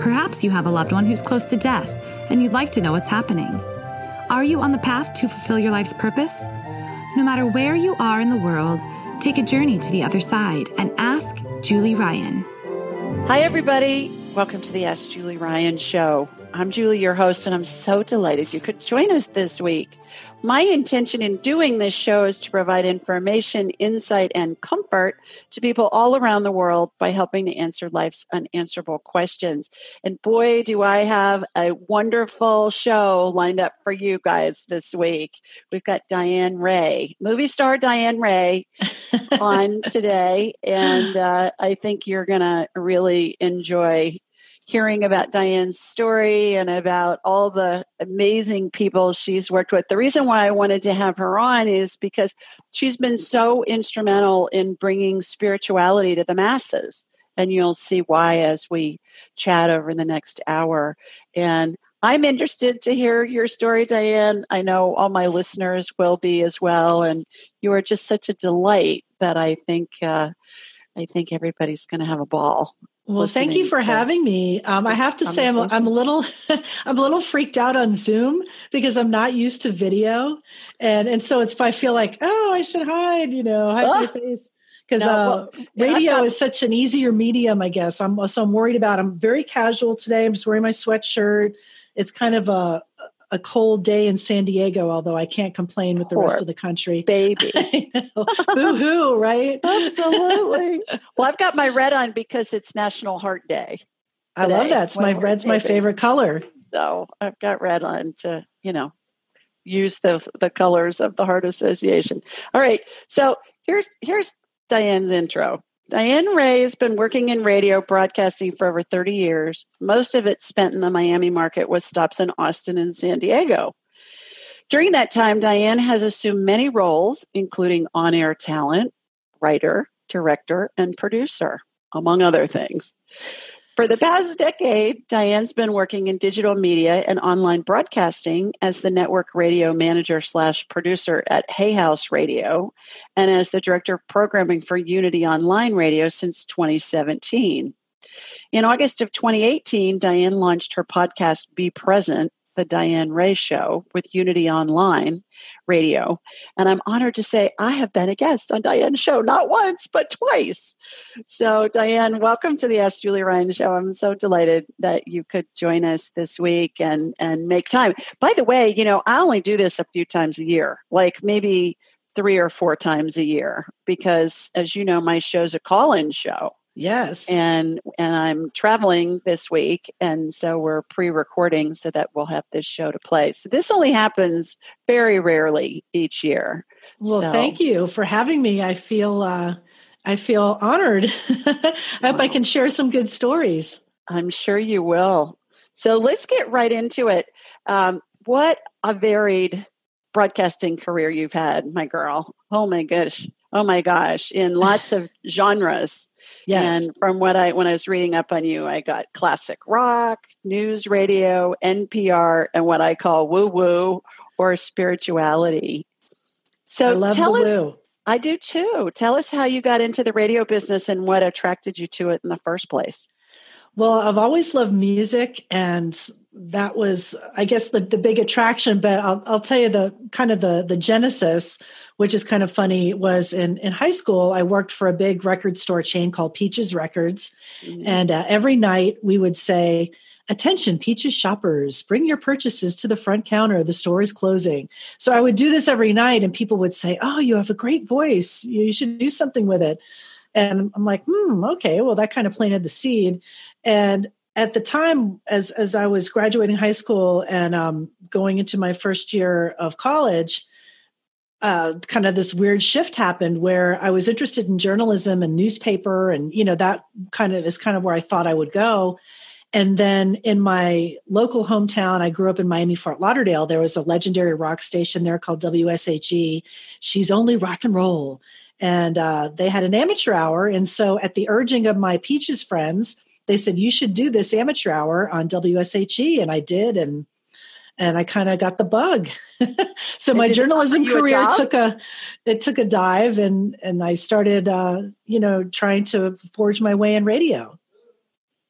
Perhaps you have a loved one who's close to death and you'd like to know what's happening. Are you on the path to fulfill your life's purpose? No matter where you are in the world, take a journey to the other side and ask Julie Ryan. Hi, everybody. Welcome to the Ask Julie Ryan show. I'm Julie, your host, and I'm so delighted you could join us this week. My intention in doing this show is to provide information, insight, and comfort to people all around the world by helping to answer life's unanswerable questions. And boy, do I have a wonderful show lined up for you guys this week. We've got Diane Ray, movie star Diane Ray, on today. And uh, I think you're going to really enjoy hearing about Diane's story and about all the amazing people she's worked with. The reason why I wanted to have her on is because she's been so instrumental in bringing spirituality to the masses. And you'll see why as we chat over the next hour. And I'm interested to hear your story, Diane. I know all my listeners will be as well. And you are just such a delight that I think uh, I think everybody's going to have a ball. Well, thank you for having me. Um, I have to say, I'm, I'm a little, I'm a little freaked out on Zoom because I'm not used to video, and and so it's I feel like oh I should hide, you know, hide oh. my face because no, uh, well, radio got, is such an easier medium, I guess. I'm so I'm worried about. I'm very casual today. I'm just wearing my sweatshirt. It's kind of a a cold day in San Diego, although I can't complain with the Poor rest of the country. Baby. Boo hoo, right? Absolutely. well, I've got my red on because it's National Heart Day. Today, I love that. It's my red's my favorite color. So I've got red on to, you know, use the the colors of the Heart Association. All right. So here's here's Diane's intro. Diane Ray has been working in radio broadcasting for over 30 years. Most of it spent in the Miami market with stops in Austin and San Diego. During that time, Diane has assumed many roles, including on air talent, writer, director, and producer, among other things. For the past decade, Diane's been working in digital media and online broadcasting as the network radio manager slash producer at Hay House Radio and as the director of programming for Unity Online Radio since 2017. In August of 2018, Diane launched her podcast Be Present, the Diane Ray Show with Unity Online Radio. And I'm honored to say I have been a guest on Diane's show, not once, but twice. So, Diane, welcome to the Ask Julie Ryan Show. I'm so delighted that you could join us this week and, and make time. By the way, you know, I only do this a few times a year, like maybe three or four times a year, because as you know, my show's a call in show. Yes. And and I'm traveling this week and so we're pre-recording so that we'll have this show to play. So this only happens very rarely each year. Well, so. thank you for having me. I feel uh I feel honored. I hope I can share some good stories. I'm sure you will. So let's get right into it. Um, what a varied broadcasting career you've had, my girl. Oh my gosh oh my gosh, in lots of genres. Yes. And from what I when I was reading up on you, I got classic rock, news radio, NPR, and what I call woo woo or spirituality. So tell us woo. I do too. Tell us how you got into the radio business and what attracted you to it in the first place. Well, I've always loved music and that was I guess the the big attraction, but I'll I'll tell you the kind of the the genesis which is kind of funny, was in, in high school, I worked for a big record store chain called Peaches Records. Mm-hmm. And uh, every night we would say, Attention, Peaches shoppers, bring your purchases to the front counter. The store is closing. So I would do this every night, and people would say, Oh, you have a great voice. You should do something with it. And I'm like, Hmm, okay. Well, that kind of planted the seed. And at the time, as, as I was graduating high school and um, going into my first year of college, uh, kind of this weird shift happened where I was interested in journalism and newspaper, and you know that kind of is kind of where I thought I would go. And then in my local hometown, I grew up in Miami, Fort Lauderdale. There was a legendary rock station there called WSHE. She's only rock and roll. And uh, they had an amateur hour. And so, at the urging of my Peaches friends, they said, You should do this amateur hour on WSHE. And I did. And and I kind of got the bug. so my journalism career a took a it took a dive and and I started uh, you know trying to forge my way in radio.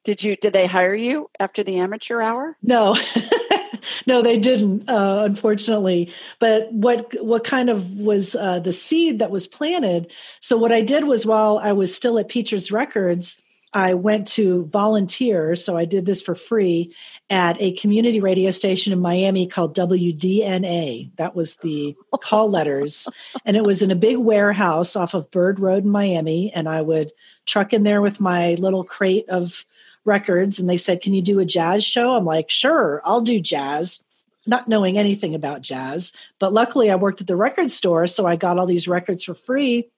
Did you did they hire you after the amateur hour? No. no, they didn't, uh, unfortunately. But what what kind of was uh, the seed that was planted? So what I did was while I was still at Peaches Records, I went to volunteer. So I did this for free at a community radio station in Miami called WDNA. That was the call letters. And it was in a big warehouse off of Bird Road in Miami. And I would truck in there with my little crate of records. And they said, Can you do a jazz show? I'm like, Sure, I'll do jazz not knowing anything about jazz. But luckily, I worked at the record store, so I got all these records for free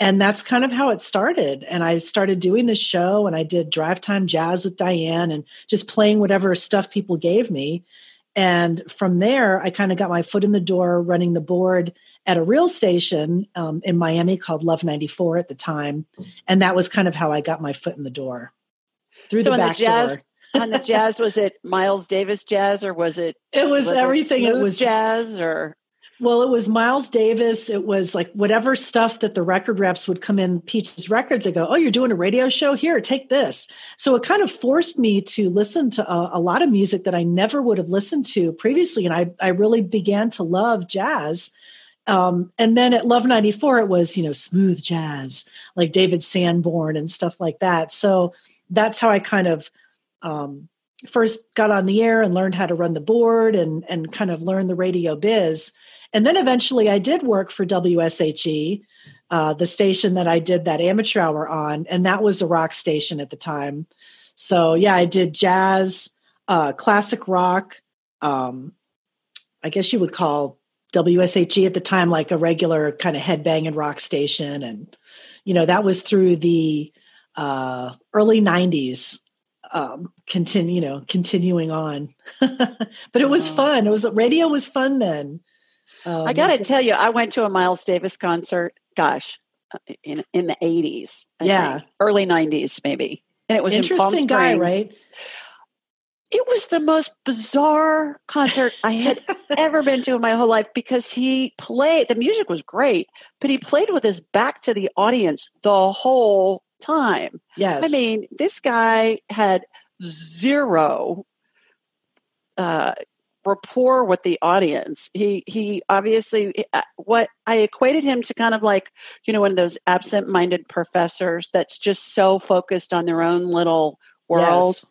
and that's kind of how it started. And i started doing this show and i did drive time jazz with diane and just playing whatever stuff people gave me. And from there i kind of got my foot in the door running the board at a real station um, in miami called love 94 at the time. And that was kind of how i got my foot in the door. Through so the back the jazz, door. on the jazz was it miles davis jazz or was it it was, was everything. It, it was jazz or well, it was Miles Davis. It was like whatever stuff that the record reps would come in Peaches Records and go, Oh, you're doing a radio show? Here, take this. So it kind of forced me to listen to a, a, lot of music that I never would have listened to previously. And I, I really began to love jazz. Um, and then at Love 94, it was, you know, smooth jazz, like David Sanborn and stuff like that. So that's how I kind of um, first got on the air and learned how to run the board and, and kind of learn the radio biz and then eventually I did work for WSHE, uh, the station that I did that amateur hour on, and that was a rock station at the time. So yeah, I did jazz, uh, classic rock. Um, I guess you would call WSHE at the time like a regular kind of headbanging rock station, and you know that was through the uh, early '90s. Um, continue, you know, continuing on, but it was fun. It was radio was fun then. Um, I got to tell you, I went to a Miles Davis concert. Gosh, uh, in in the eighties, yeah, think, early nineties, maybe, and it was interesting guy, right? It was the most bizarre concert I had ever been to in my whole life because he played. The music was great, but he played with his back to the audience the whole time. Yes, I mean, this guy had zero uh, rapport with the audience. He he obviously uh, what I equated him to kind of like you know one of those absent-minded professors that's just so focused on their own little world. Yes.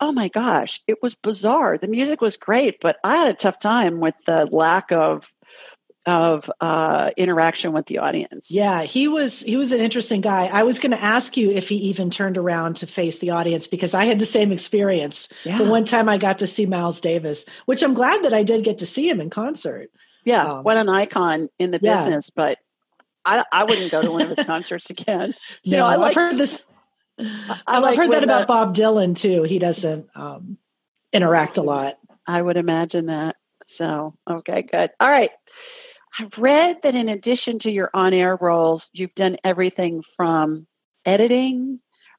Oh my gosh, it was bizarre. The music was great, but I had a tough time with the lack of of uh, interaction with the audience. Yeah, he was he was an interesting guy. I was going to ask you if he even turned around to face the audience because I had the same experience. Yeah. The one time I got to see Miles Davis, which I'm glad that I did get to see him in concert. Yeah, um, what an icon in the yeah. business, but I, I wouldn't go to one of his concerts again. You no, know, I like, I've heard this. I, I have heard that about Bob Dylan too. He doesn't um, interact a lot. I would imagine that. So, okay, good. All right. I've read that in addition to your on air roles, you've done everything from editing,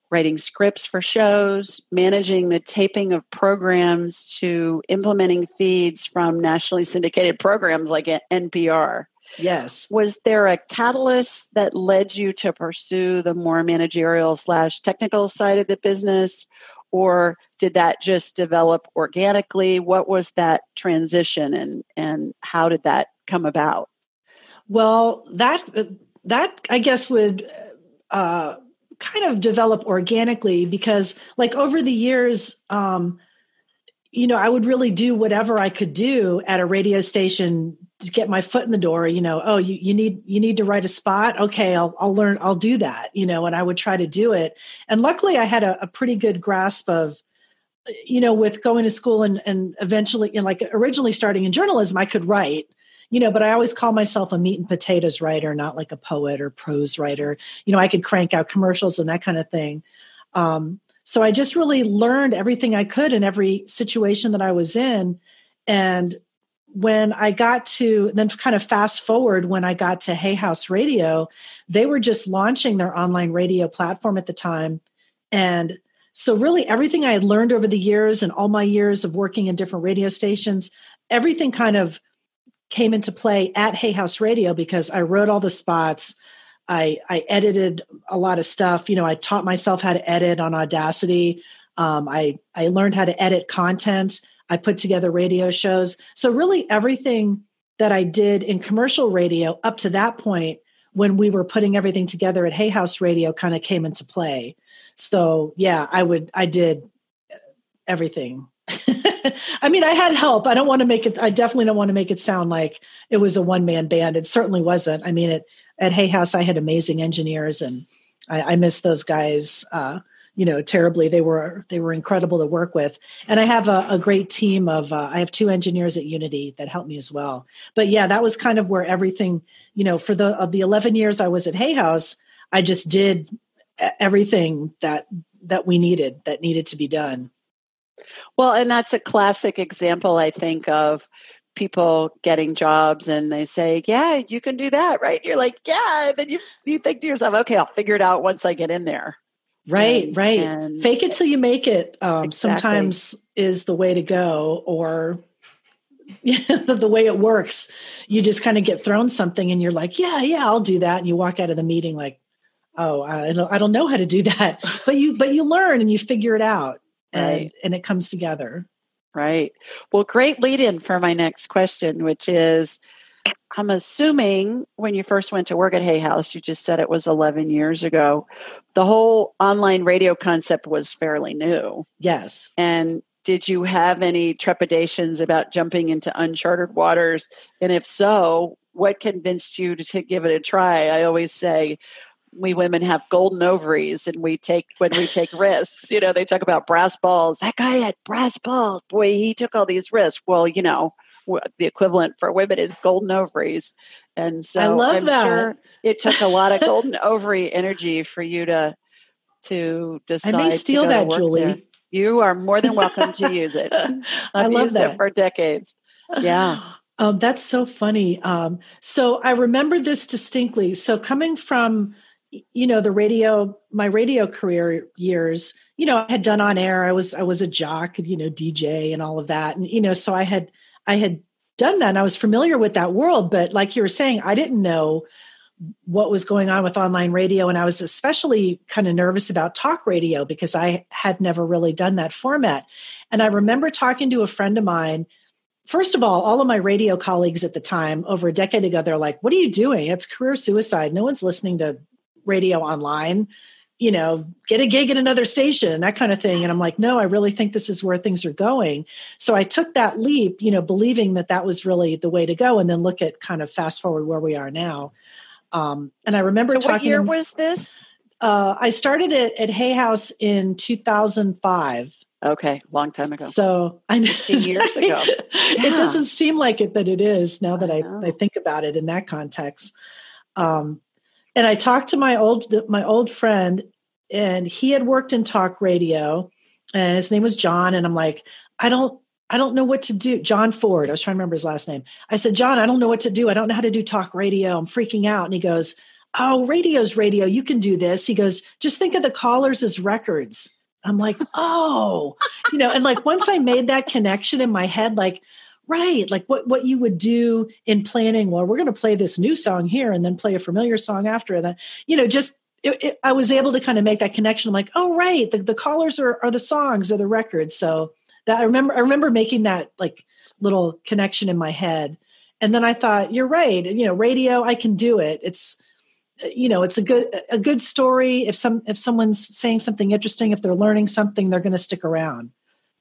writing scripts for shows, managing the taping of programs, to implementing feeds from nationally syndicated programs like NPR. Yes. Was there a catalyst that led you to pursue the more managerial slash technical side of the business? Or did that just develop organically? What was that transition and, and how did that come about? Well, that that I guess would uh, kind of develop organically because, like over the years, um, you know, I would really do whatever I could do at a radio station to get my foot in the door. You know, oh, you, you need you need to write a spot. Okay, I'll I'll learn. I'll do that. You know, and I would try to do it. And luckily, I had a, a pretty good grasp of you know with going to school and and eventually like originally starting in journalism i could write you know, but I always call myself a meat and potatoes writer, not like a poet or prose writer. You know, I could crank out commercials and that kind of thing. Um, so I just really learned everything I could in every situation that I was in. And when I got to then kind of fast forward when I got to Hay House Radio, they were just launching their online radio platform at the time. And so, really, everything I had learned over the years and all my years of working in different radio stations, everything kind of came into play at Hay House Radio because I wrote all the spots. I, I edited a lot of stuff. You know, I taught myself how to edit on Audacity. Um, I, I learned how to edit content. I put together radio shows. So, really, everything that I did in commercial radio up to that point, when we were putting everything together at Hay House Radio, kind of came into play. So, yeah, I would, I did everything. I mean, I had help. I don't want to make it, I definitely don't want to make it sound like it was a one man band. It certainly wasn't. I mean, it, at Hay House, I had amazing engineers and I, I miss those guys. Uh, you know terribly. They were they were incredible to work with. And i have a, a great team of uh, i have two engineers at unity that help me as well. But yeah that was kind of where everything you know for the uh, the 11 years i was at hay house i just did everything that that we needed that needed to be done. Well and that's a classic example i think of people getting jobs and they say yeah you can do that right? You're like yeah and then you you think to yourself okay i'll figure it out once i get in there Right, and, right. And Fake it till you make it. Um, exactly. Sometimes is the way to go, or the way it works. You just kind of get thrown something, and you're like, "Yeah, yeah, I'll do that." And you walk out of the meeting like, "Oh, I don't, I don't know how to do that." But you, but you learn and you figure it out, and right. and it comes together. Right. Well, great lead in for my next question, which is I'm assuming when you first went to work at Hay House, you just said it was 11 years ago. The whole online radio concept was fairly new. Yes. And did you have any trepidations about jumping into uncharted waters? And if so, what convinced you to, to give it a try? I always say, we women have golden ovaries and we take when we take risks you know they talk about brass balls that guy had brass balls boy he took all these risks well you know the equivalent for women is golden ovaries. And so I love I'm that. sure it took a lot of golden ovary energy for you to to decide. I may steal that, Julie. There. You are more than welcome to use it. i love used that. it for decades. Yeah. Um, that's so funny. Um, so I remember this distinctly. So coming from, you know, the radio, my radio career years, you know, I had done on air. I was I was a jock, you know, DJ and all of that, and you know, so I had I had done that and I was familiar with that world, but like you were saying, I didn't know what was going on with online radio. And I was especially kind of nervous about talk radio because I had never really done that format. And I remember talking to a friend of mine. First of all, all of my radio colleagues at the time, over a decade ago, they're like, What are you doing? It's career suicide. No one's listening to radio online you know, get a gig at another station, that kind of thing. And I'm like, no, I really think this is where things are going. So I took that leap, you know, believing that that was really the way to go. And then look at kind of fast forward where we are now. Um, and I remember so talking. What year was this? Uh, I started it at Hay House in 2005. Okay, long time ago. So I know years ago. Yeah. It doesn't seem like it, but it is now that I, I, I think about it in that context. Um, and I talked to my old my old friend, and he had worked in talk radio, and his name was John. And I'm like, I don't I don't know what to do. John Ford. I was trying to remember his last name. I said, John, I don't know what to do. I don't know how to do talk radio. I'm freaking out. And he goes, Oh, radio's radio. You can do this. He goes, just think of the callers as records. I'm like, oh, you know, and like once I made that connection in my head, like, Right. Like what, what you would do in planning. Well, we're going to play this new song here and then play a familiar song after that. You know, just it, it, I was able to kind of make that connection. I'm like, oh, right. The, the callers are, are the songs or the records. So that I remember, I remember making that like little connection in my head. And then I thought, you're right. You know, radio, I can do it. It's, you know, it's a good, a good story. If some, if someone's saying something interesting, if they're learning something, they're going to stick around.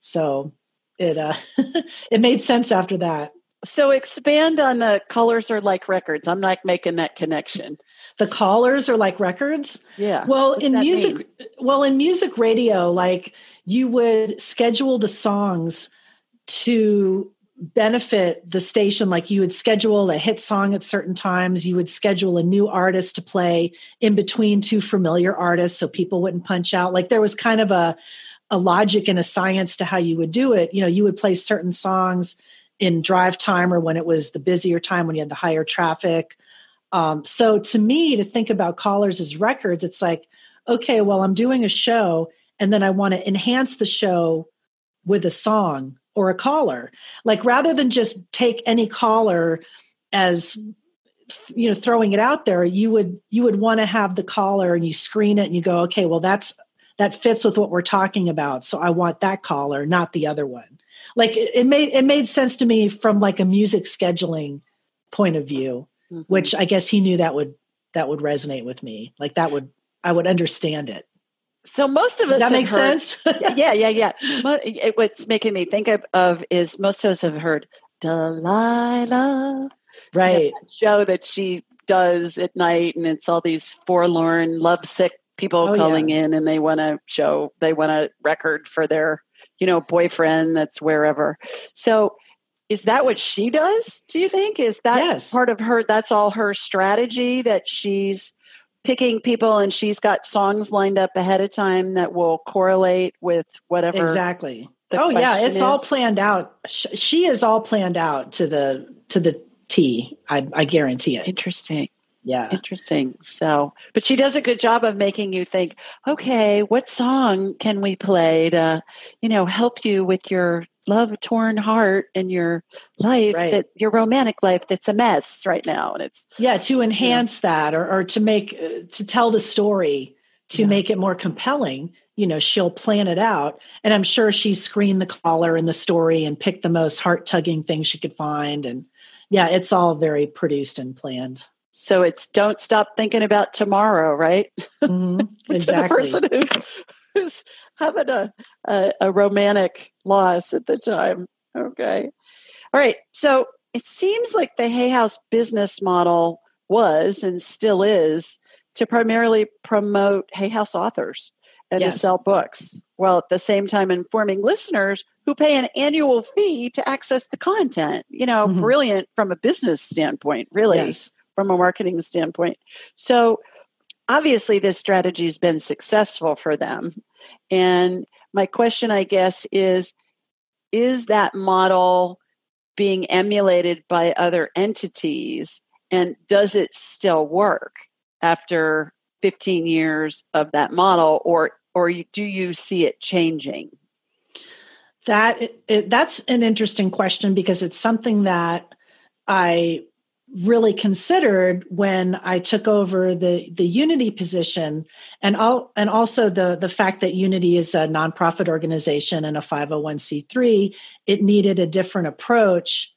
So it uh, it made sense after that. So expand on the colors are like records. I'm not making that connection. The callers are like records. Yeah. Well, in music, mean? well, in music radio, like you would schedule the songs to benefit the station like you would schedule a hit song at certain times you would schedule a new artist to play in between two familiar artists so people wouldn't punch out like there was kind of a a logic and a science to how you would do it you know you would play certain songs in drive time or when it was the busier time when you had the higher traffic. Um, so to me to think about callers as records it's like okay well i'm doing a show and then i want to enhance the show with a song or a caller. Like rather than just take any caller as you know throwing it out there you would you would want to have the caller and you screen it and you go okay well that's that fits with what we're talking about so i want that caller not the other one like it, it made it made sense to me from like a music scheduling point of view mm-hmm. which i guess he knew that would that would resonate with me like that would i would understand it so most of us that makes heard, sense. yeah, yeah, yeah. What's making me think of, of, is most of us have heard Delilah, right? That show that she does at night, and it's all these forlorn, lovesick people oh, calling yeah. in, and they want to show they want a record for their you know boyfriend that's wherever. So is that what she does do you think is that yes. part of her that's all her strategy that she's picking people and she's got songs lined up ahead of time that will correlate with whatever exactly oh yeah it's is. all planned out she is all planned out to the to the t i, I guarantee it interesting yeah. Interesting. So but she does a good job of making you think okay what song can we play to you know help you with your love torn heart and your life right. that your romantic life that's a mess right now? And it's yeah to enhance that or, or to make uh, to tell the story to yeah. make it more compelling you know she'll plan it out. And i'm sure she screened the caller in the story and picked the most heart-tugging thing she could find. And yeah it's all very produced and planned so it's don't stop thinking about tomorrow right mm-hmm. exactly the person who's who's having a, a, a romantic loss at the time. Okay. All right. So it seems like the Hay House business model was and still is to primarily promote Hay House authors and yes. to sell books, while at the same time informing listeners who pay an annual fee to access the content. You know, mm-hmm. brilliant from a business standpoint, really, yes. From a marketing standpoint. So obviously this strategy has been successful for them. And my question i guess is is that model being emulated by other entities? And does it still work after 15 years of that model or or do you see it changing? That it, that's an interesting question because it's something that i really considered when I took over the the Unity position, and all and also the the fact that Unity is a nonprofit organization and a five hundred one c three, It needed a different approach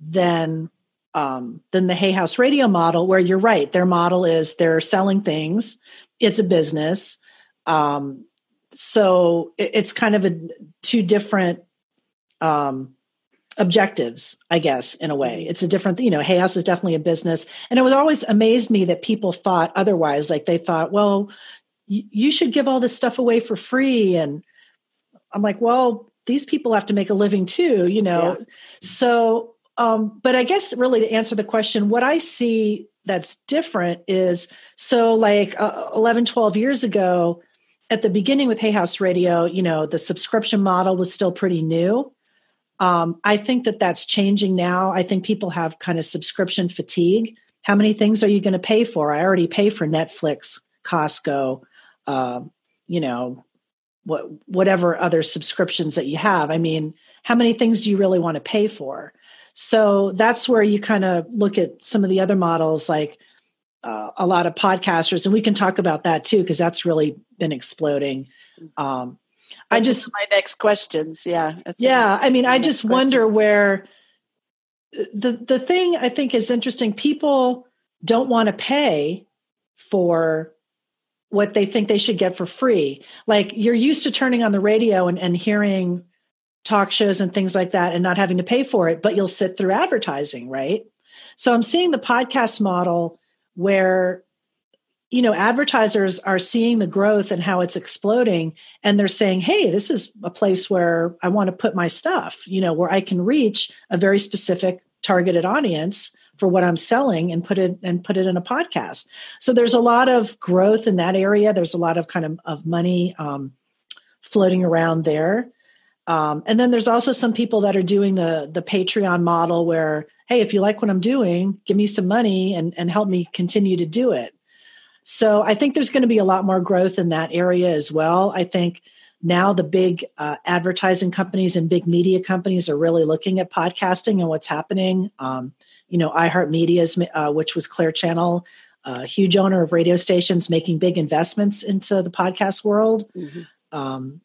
than um, than the Hay House Radio model, where you're right. Their model is they're selling things. It's a business. Um, so it, it's kind of a two different um, objectives, I guess, in a way. Mm-hmm. It's a different, you know, Hay House is definitely a business. And it was always amazed me that people thought otherwise. Like they thought, well, y- you should give all this stuff away for free. And I'm like, well, these people have to make a living too, you know? Yeah. So, um, but I guess really to answer the question, what I see that's different is so like uh, 11, 12 years ago, at the beginning with Hay House Radio, you know, the subscription model was still pretty new um, I think that that's changing now. I think people have kind of subscription fatigue. How many things are you going to pay for? I already pay for Netflix, Costco, uh, you know, what whatever other subscriptions that you have. I mean, how many things do you really want to pay for? So that's where you kind of look at some of the other models, like uh, a lot of podcasters, and we can talk about that too because that's really been exploding. Um, I just my next questions. Yeah. yeah. I mean, I just wonder where the the thing I think is interesting. People don't want to pay for what they think they should get for free. Like you're used to turning on the radio and, and hearing talk shows and things like that and not having to pay for it, but you'll sit through advertising, right? So I'm seeing the podcast model where you know, advertisers are seeing the growth and how it's exploding, and they're saying, hey, this is a place where I want to put my stuff, you know, where I can reach a very specific targeted audience for what I'm selling and put it and put it in a podcast. So there's a lot of growth in that area. There's a lot of kind of, of money um, floating around there. Um, and then there's also some people that are doing the the Patreon model where, hey, if you like what I'm doing, give me some money and, and help me continue to do it. So I think there's going to be a lot more growth in that area as well. I think now the big uh, advertising companies and big media companies are really looking at podcasting and what's happening. Um, you know, iHeartMedia's, uh, which was Clear Channel, a huge owner of radio stations, making big investments into the podcast world. Mm-hmm. Um,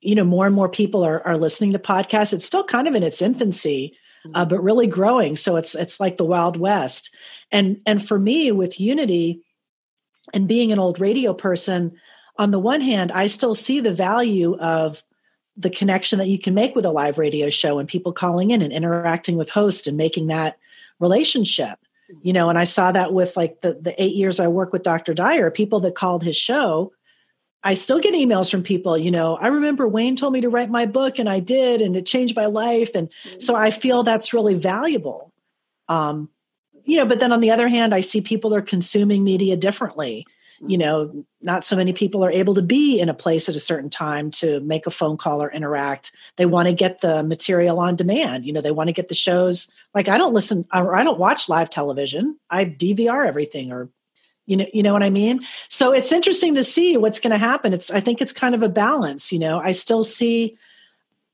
you know, more and more people are, are listening to podcasts. It's still kind of in its infancy, uh, mm-hmm. uh, but really growing. So it's it's like the Wild West. And and for me, with Unity, and being an old radio person, on the one hand, I still see the value of the connection that you can make with a live radio show and people calling in and interacting with host and making that relationship. You know and i saw that with like the, the eight years i work with dr dyer people that called his show i still get emails from people you know i remember wayne told me to write my book and i did and it changed my life. And so i feel that's really valuable. Um, you know, but then on the other hand, I see people are consuming media differently. You mm-hmm. know, not so many people are able to be in a place at a certain time to make a phone call or interact. They want to get the material on demand. You know, they want to get the shows. Like I don't listen uh, or I don't watch live television. I DVR everything or you know you know what i mean so it's interesting to see what's going to happen it's i think it's kind of a balance you know i still see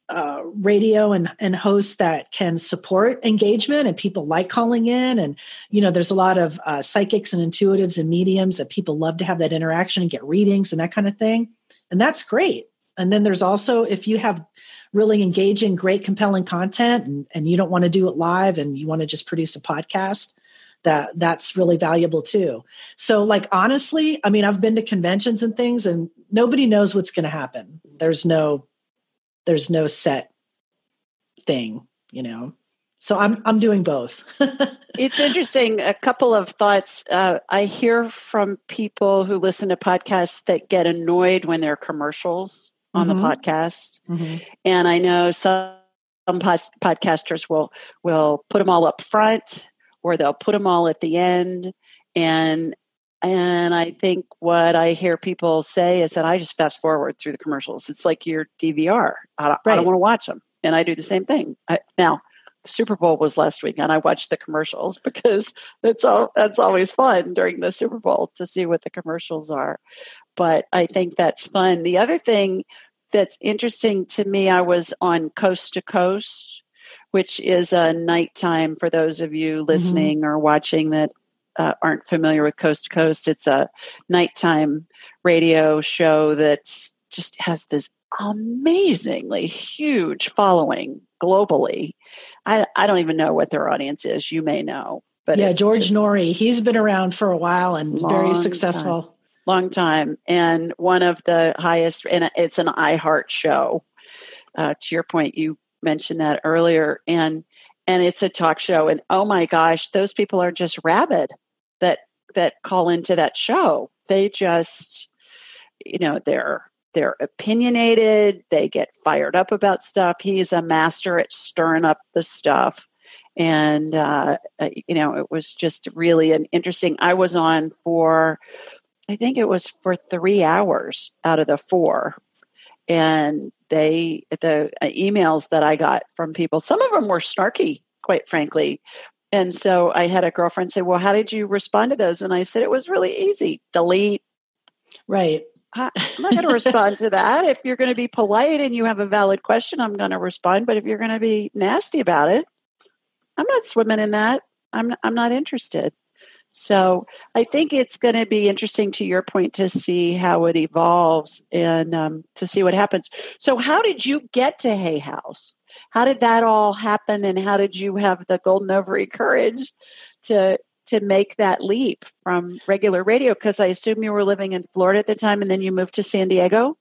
uh, radio and, and hosts that can support engagement and people like calling in. And you know there's a lot of uh, psychics and intuitives and mediums that people love to have that interaction and get readings and that kind of thing. And that's great. And then there's also if you have really engaging great compelling content and, and you don't want to do it live and you want to just produce a podcast that that's really valuable too. So like honestly i mean i've been to conventions and things and nobody knows what's going to happen. There's no there's no set thing, you know. So I'm I'm doing both. it's interesting. A couple of thoughts. Uh, I hear from people who listen to podcasts that get annoyed when there are commercials on mm-hmm. the podcast, mm-hmm. and I know some some podcasters will will put them all up front, or they'll put them all at the end, and and I think what I hear people say is that I just fast forward through the commercials. It's like your DVR. I don't, right. don't want to watch them. And I do the same thing. I, now, Super Bowl was last week, and I watched the commercials because that's all that's always fun during the Super Bowl to see what the commercials are. But I think that's fun. The other thing that's interesting to me, I was on Coast to Coast, which is a nighttime for those of you mm-hmm. listening mm-hmm. or watching that uh, aren't familiar with Coast to Coast, it's a nighttime radio show that just has this amazingly huge following globally. I, I don't even know what their audience is. You may know. But yeah, George Noory, he's been around for a while and very successful. Time, long time. And one of the highest, and it's an iHeart show. Uh, to your point, you mentioned that earlier. And and it's a talk show and oh my gosh those people are just rabid that that call into that show. They just, you know, they're they're opinionated. They get fired up about stuff. He's a master at stirring up the stuff, and uh, uh, you know, it was just really an interesting. I was on for, I think it was for three hours out of the four, and they the uh, emails that I got from people. Some of them were snarky, quite frankly, and so I had a girlfriend say, Well, how did you respond to those? And I said, It was really easy delete. Right. I, am not going to respond to that. If you're going to be polite and you have a valid question, I'm going to respond. But if you're going to be nasty about it, I'm not swimming in that. I'm I'm not interested. So I think it's going to be interesting to your point to see how it evolves and um, to see what happens. So how did you get to Hay House? How did that all happen and how did you have the golden ovary courage to to make that leap from regular radio because i assume you were living in florida at the time and then you moved to san diego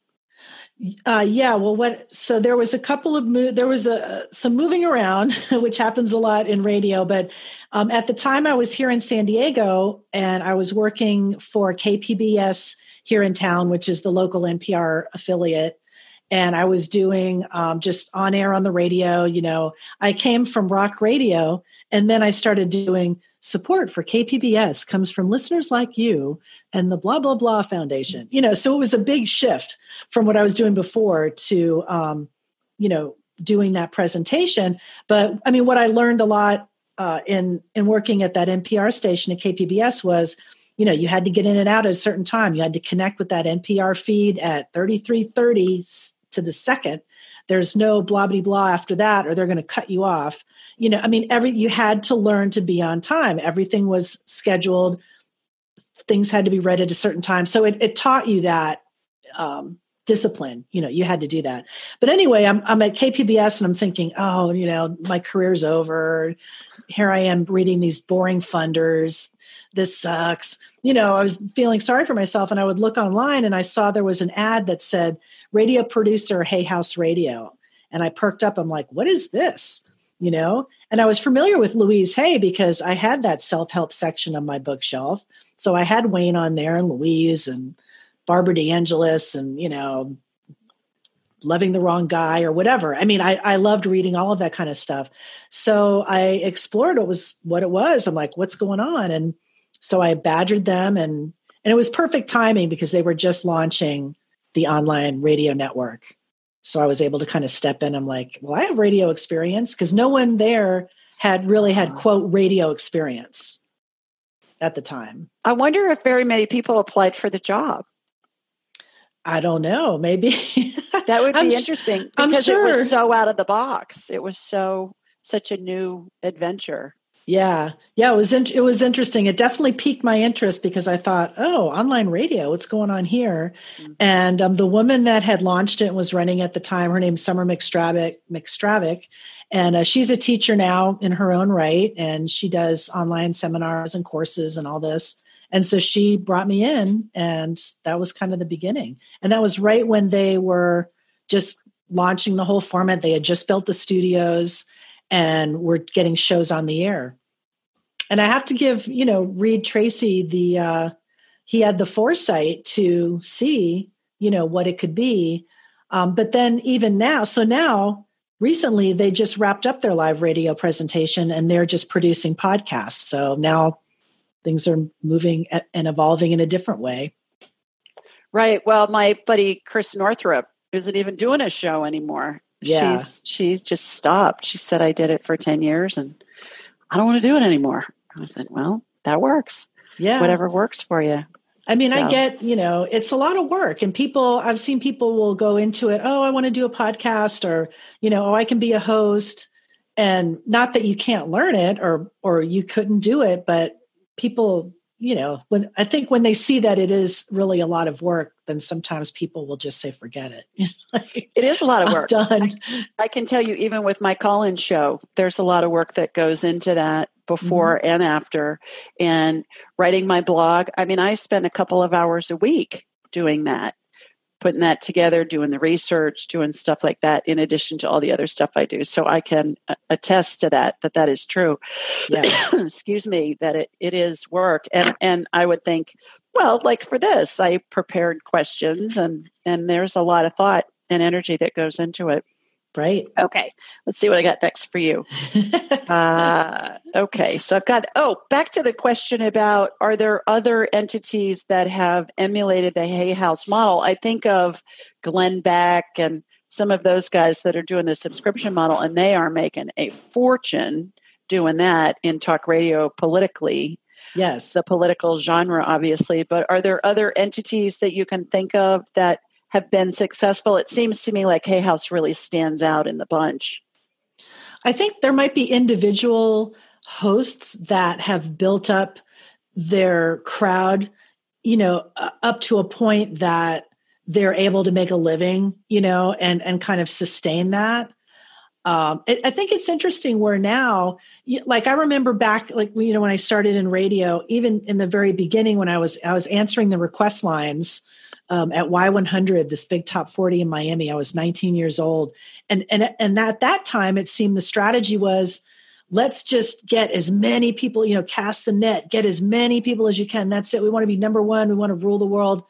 Uh, yeah, well, what? So there was a couple of mo- there was a some moving around, which happens a lot in radio. But um, at the time, I was here in San Diego, and I was working for KPBS here in town, which is the local NPR affiliate. And I was doing um, just on air on the radio. You know, I came from rock radio, and then I started doing support for KPBS comes from listeners like you and the blah blah blah foundation. You know, so it was a big shift from what I was doing before to um, you know doing that presentation. But I mean, what I learned a lot uh, in in working at that NPR station at KPBS was you know you had to get in and out at a certain time you had to connect with that npr feed at 3330 to the second there's no blah blah blah after that or they're going to cut you off. You know i mean every you had to learn to be on time. Everything was scheduled. Things had to be read at a certain time. So it, it taught you that um, discipline. You know you had to do that. But anyway I'm, I'm at kpbs and i'm thinking oh you know my career's over. Here i am reading these boring funders this sucks you know i was feeling sorry for myself and i would look online and i saw there was an ad that said radio producer hay house radio and i perked up i'm like what is this you know and i was familiar with louise hay because i had that self-help section on my bookshelf so i had wayne on there and louise and Barbara DeAngelis and, you know, loving the wrong guy or whatever. I mean, I, I loved reading all of that kind of stuff. So I explored what was what it was. I'm like, what's going on? And so I badgered them and and it was perfect timing because they were just launching the online radio network. So I was able to kind of step in. I'm like, well, I have radio experience because no one there had really had quote radio experience at the time. I wonder if very many people applied for the job. I don't know. Maybe that would be interesting because sure. it was so out of the box. It was so such a new adventure. Yeah, yeah, it was in, it was interesting. It definitely piqued my interest because I thought, oh, online radio, what's going on here? Mm-hmm. And um, the woman that had launched it was running at the time. Her name's Summer McStravick, McStravick, and uh, she's a teacher now in her own right, and she does online seminars and courses and all this. And so she brought me in, and that was kind of the beginning. And that was right when they were just launching the whole format. They had just built the studios and we're getting shows on the air. And I have to give, you know, Reid Tracy the, uh, he had the foresight to see, you know, what it could be. Um, but then even now, so now recently they just wrapped up their live radio presentation and they're just producing podcasts. So now things are moving and evolving in a different way. Right. Well, my buddy Chris Northrup isn't even doing a show anymore. Yeah. She's she's just stopped. She said I did it for 10 years and I don't want to do it anymore. I said, well, that works. Yeah. Whatever works for you. I mean, so. I get, you know, it's a lot of work and people, I've seen people will go into it. Oh, I want to do a podcast or, you know, oh, I can be a host and not that you can't learn it or, or you couldn't do it, but people you know when i think when they see that it is really a lot of work then sometimes people will just say forget it. Like, it is a lot of work. done. I, I, can tell you even with my call-in show there's a lot of work that goes into that before mm-hmm. and after. And writing my blog i mean i spend a couple of hours a week doing that putting that together, doing the research, doing stuff like that, in addition to all the other stuff I do. So I can uh, attest to that, that that is true. Yeah. Excuse me, that it, it is work. And, and I would think, well, like for this, I prepared questions and, and there's a lot of thought and energy that goes into it. Right. Okay. Let's see what I got next for you. uh, okay. So I've got, oh, back to the question about are there other entities that have emulated the Hay House model? I think of Glenn Beck and some of those guys that are doing the subscription model, and they are making a fortune doing that in talk radio politically. Yes. The political genre, obviously. But are there other entities that you can think of that have been successful. It seems to me like Hay House really stands out in the bunch. I think there might be individual hosts that have built up their crowd, you know, up to a point that they're able to make a living, you know, and and kind of sustain that. Um, it, I think it's interesting where now, like I remember back, like you know, when I started in radio, even in the very beginning when I was I was answering the request lines um, at Y100, this big top 40 in Miami. I was 19 years old. And, and, and at that time, it seemed the strategy was let's just get as many people, you know, cast the net, get as many people as you can. That's it. We want to be number one. We want to rule the world.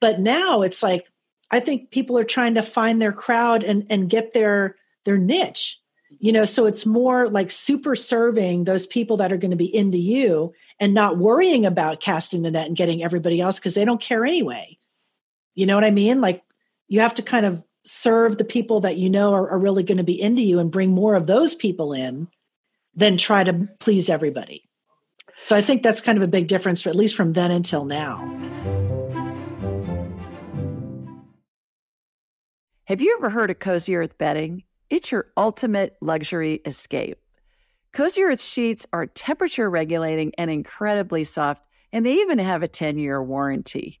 But now it's like, I think people are trying to find their crowd and, and get their, their niche you know so it's more like super serving those people that are going to be into you and not worrying about casting the net and getting everybody else because they don't care anyway you know what i mean like you have to kind of serve the people that you know are, are really going to be into you and bring more of those people in than try to please everybody so i think that's kind of a big difference for at least from then until now have you ever heard of cozy earth bedding it's your ultimate luxury escape. Cozy Earth sheets are temperature regulating and incredibly soft, and they even have a 10 year warranty.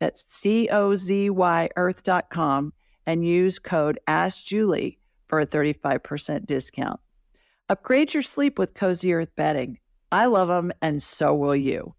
That's C O Z Y earth.com and use code AskJulie for a 35% discount. Upgrade your sleep with Cozy Earth bedding. I love them, and so will you.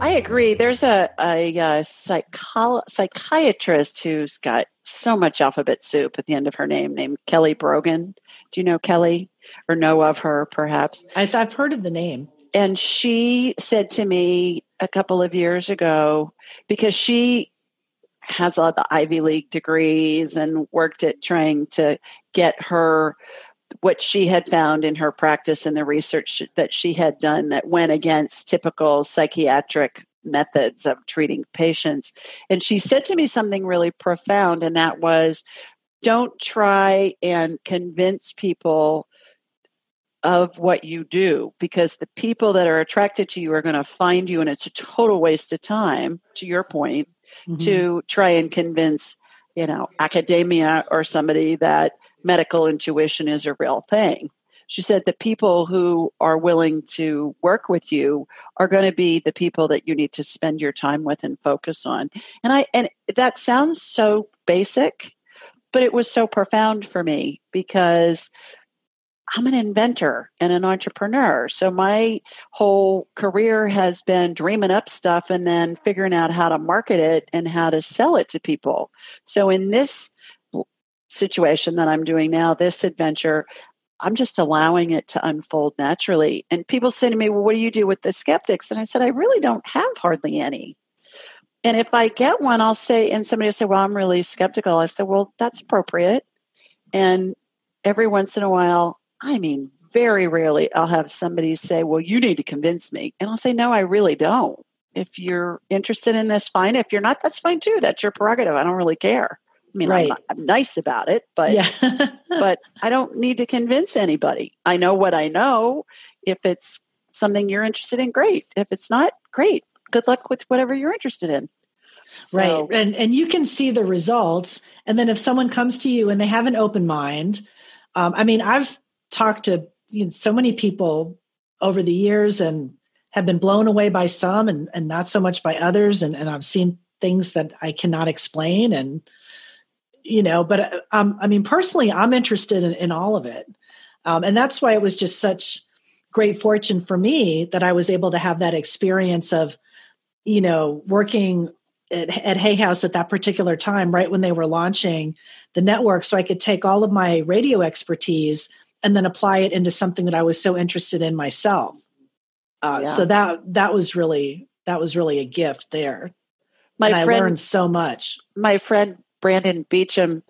I agree. There's a, a, uh, a psycho- psychiatrist who's got so much alphabet soup at the end of her name named Kelly Brogan. Do you know Kelly or know of her perhaps? I've heard of the name. And she said to me a couple of years ago, because she has all the Ivy League degrees and worked at trying to get her what she had found in her practice and the research that she had done that went against typical psychiatric methods of treating patients. And she said to me something really profound, and that was don't try and convince people of what you do because the people that are attracted to you are going to find you, and it's a total waste of time, to your point, mm-hmm. to try and convince you know academia or somebody that medical intuition is a real thing. She said the people who are willing to work with you are going to be the people that you need to spend your time with and focus on. And I and that sounds so basic, but it was so profound for me because I'm an inventor and an entrepreneur. So my whole career has been dreaming up stuff and then figuring out how to market it and how to sell it to people. So in this situation that I'm doing now, this adventure, I'm just allowing it to unfold naturally. And people say to me, Well, what do you do with the skeptics? And I said, I really don't have hardly any. And if I get one, I'll say, and somebody will say, Well, I'm really skeptical. I said, Well, that's appropriate. And every once in a while, I mean, very rarely, I'll have somebody say, Well, you need to convince me. And I'll say, No, I really don't. If you're interested in this, fine. If you're not, that's fine too. That's your prerogative. I don't really care. I mean, right. I'm, I'm, nice about it, but yeah. but I don't need to convince anybody. I know what I know. If it's something you're interested in, great. If it's not, great. Good luck with whatever you're interested in. So, right, and and you can see the results. And then if someone comes to you and they have an open mind, um, I mean, I've talked to you know, so many people over the years and have been blown away by some and, and not so much by others. And, and I've seen things that I cannot explain. And you know, but uh, um, I mean, personally, I'm interested in, in all of it. Um, and that's why it was just such great fortune for me that I was able to have that experience of, you know, working at, at Hay House at that particular time, right when they were launching the network. So I could take all of my radio expertise and then apply it into something that I was so interested in myself. Uh, yeah. So that that was really that was really a gift there. My and friend, I learned so much. My friend Brandon Beecham,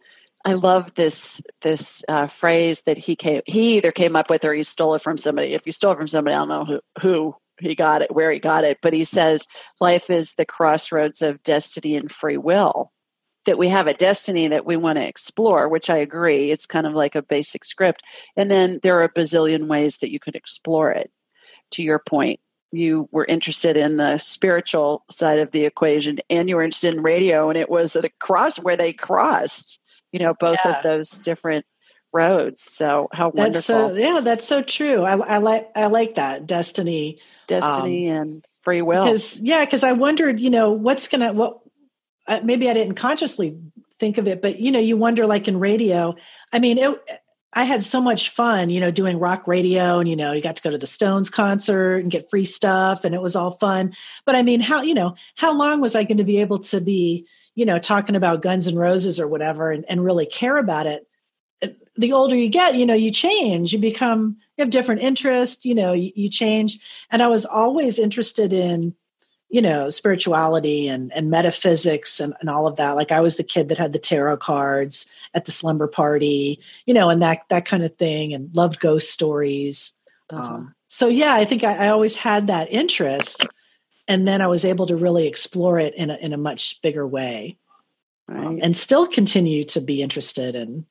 I love this this uh, phrase that he came he either came up with or he stole it from somebody. If you stole it from somebody, I don't know who who he got it, where he got it, but he says life is the crossroads of destiny and free will. That we have a destiny that we want to explore, which I agree. It's kind of like a basic script. And then there are a bazillion ways that you could explore it. To your point, you were interested in the spiritual side of the equation and you were interested in radio and it was the cross where they crossed you know both yeah. of those different roads so how that's wonderful so yeah that's so true i, I like i like that destiny destiny um, and free will because yeah because i wondered you know what's gonna what uh, maybe i didn't consciously think of it but you know you wonder like in radio i mean it I had so much fun, you know, doing rock radio and, you know, you got to go to the Stones concert and get free stuff and it was all fun. But I mean, how, you know, how long was I going to be able to be, you know, talking about Guns and Roses or whatever and, and really care about it? The older you get, you know, you change, you become, you have different interests, you know, you, you change. And I was always interested in, you know spirituality and and metaphysics and, and all of that. Like i was the kid that had the tarot cards at the slumber party you know and that that kind of thing and loved ghost stories. Uh-huh. um, so yeah i think I, I, always had that interest and then i was able to really explore it in a, in a much bigger way. Um, right. um, and still continue to be interested and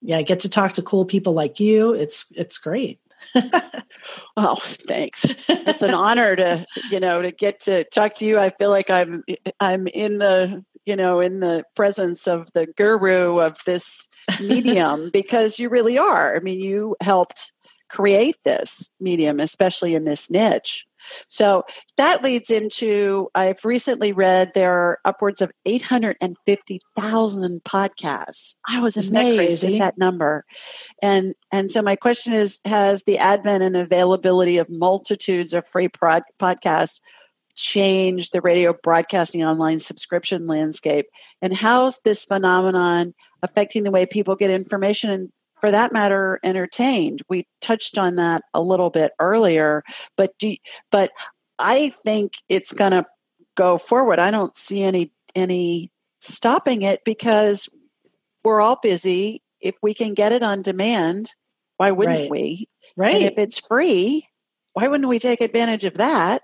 yeah i get to talk to cool people like you. It's it's great oh, thanks. It's an honor to, you know, to get to talk to you. I feel like I'm I'm in the, you know, in the presence of the guru of this medium because you really are. I mean, you helped create this medium, especially in this niche. So that leads into I've recently read there are upwards of 850,000 podcasts. I was Isn't amazed that at that number. And and so my question is has the advent and availability of multitudes of free prod, podcasts changed the radio broadcasting online subscription landscape and how's this phenomenon affecting the way people get information and for that matter, entertained. We touched on that a little bit earlier, but do, but I think it's going to go forward. I don't see any any stopping it because we're all busy. If we can get it on demand, why wouldn't right. we? Right. And if it's free, why wouldn't we take advantage of that?